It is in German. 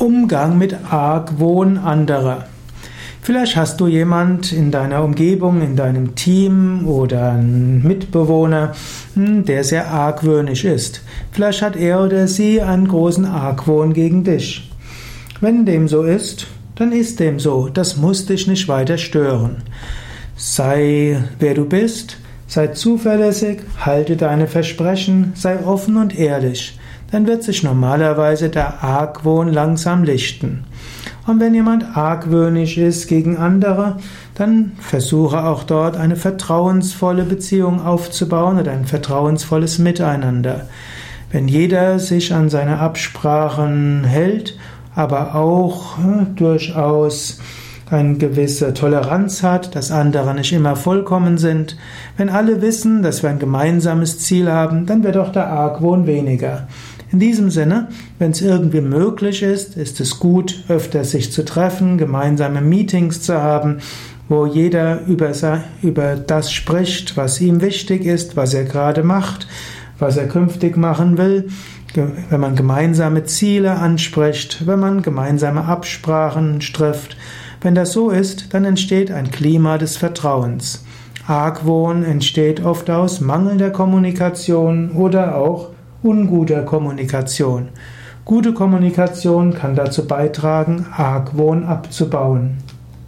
Umgang mit Argwohn anderer. Vielleicht hast du jemand in deiner Umgebung, in deinem Team oder einen Mitbewohner, hm, der sehr argwöhnisch ist. Vielleicht hat er oder sie einen großen Argwohn gegen dich. Wenn dem so ist, dann ist dem so. Das muss dich nicht weiter stören. Sei wer du bist, sei zuverlässig, halte deine Versprechen, sei offen und ehrlich dann wird sich normalerweise der Argwohn langsam lichten. Und wenn jemand argwöhnisch ist gegen andere, dann versuche auch dort eine vertrauensvolle Beziehung aufzubauen oder ein vertrauensvolles Miteinander. Wenn jeder sich an seine Absprachen hält, aber auch äh, durchaus eine gewisse Toleranz hat, dass andere nicht immer vollkommen sind. Wenn alle wissen, dass wir ein gemeinsames Ziel haben, dann wird auch der Argwohn weniger. In diesem Sinne, wenn es irgendwie möglich ist, ist es gut, öfter sich zu treffen, gemeinsame Meetings zu haben, wo jeder über, über das spricht, was ihm wichtig ist, was er gerade macht, was er künftig machen will, wenn man gemeinsame Ziele anspricht, wenn man gemeinsame Absprachen trifft. Wenn das so ist, dann entsteht ein Klima des Vertrauens. Argwohn entsteht oft aus mangelnder Kommunikation oder auch unguter Kommunikation. Gute Kommunikation kann dazu beitragen, Argwohn abzubauen.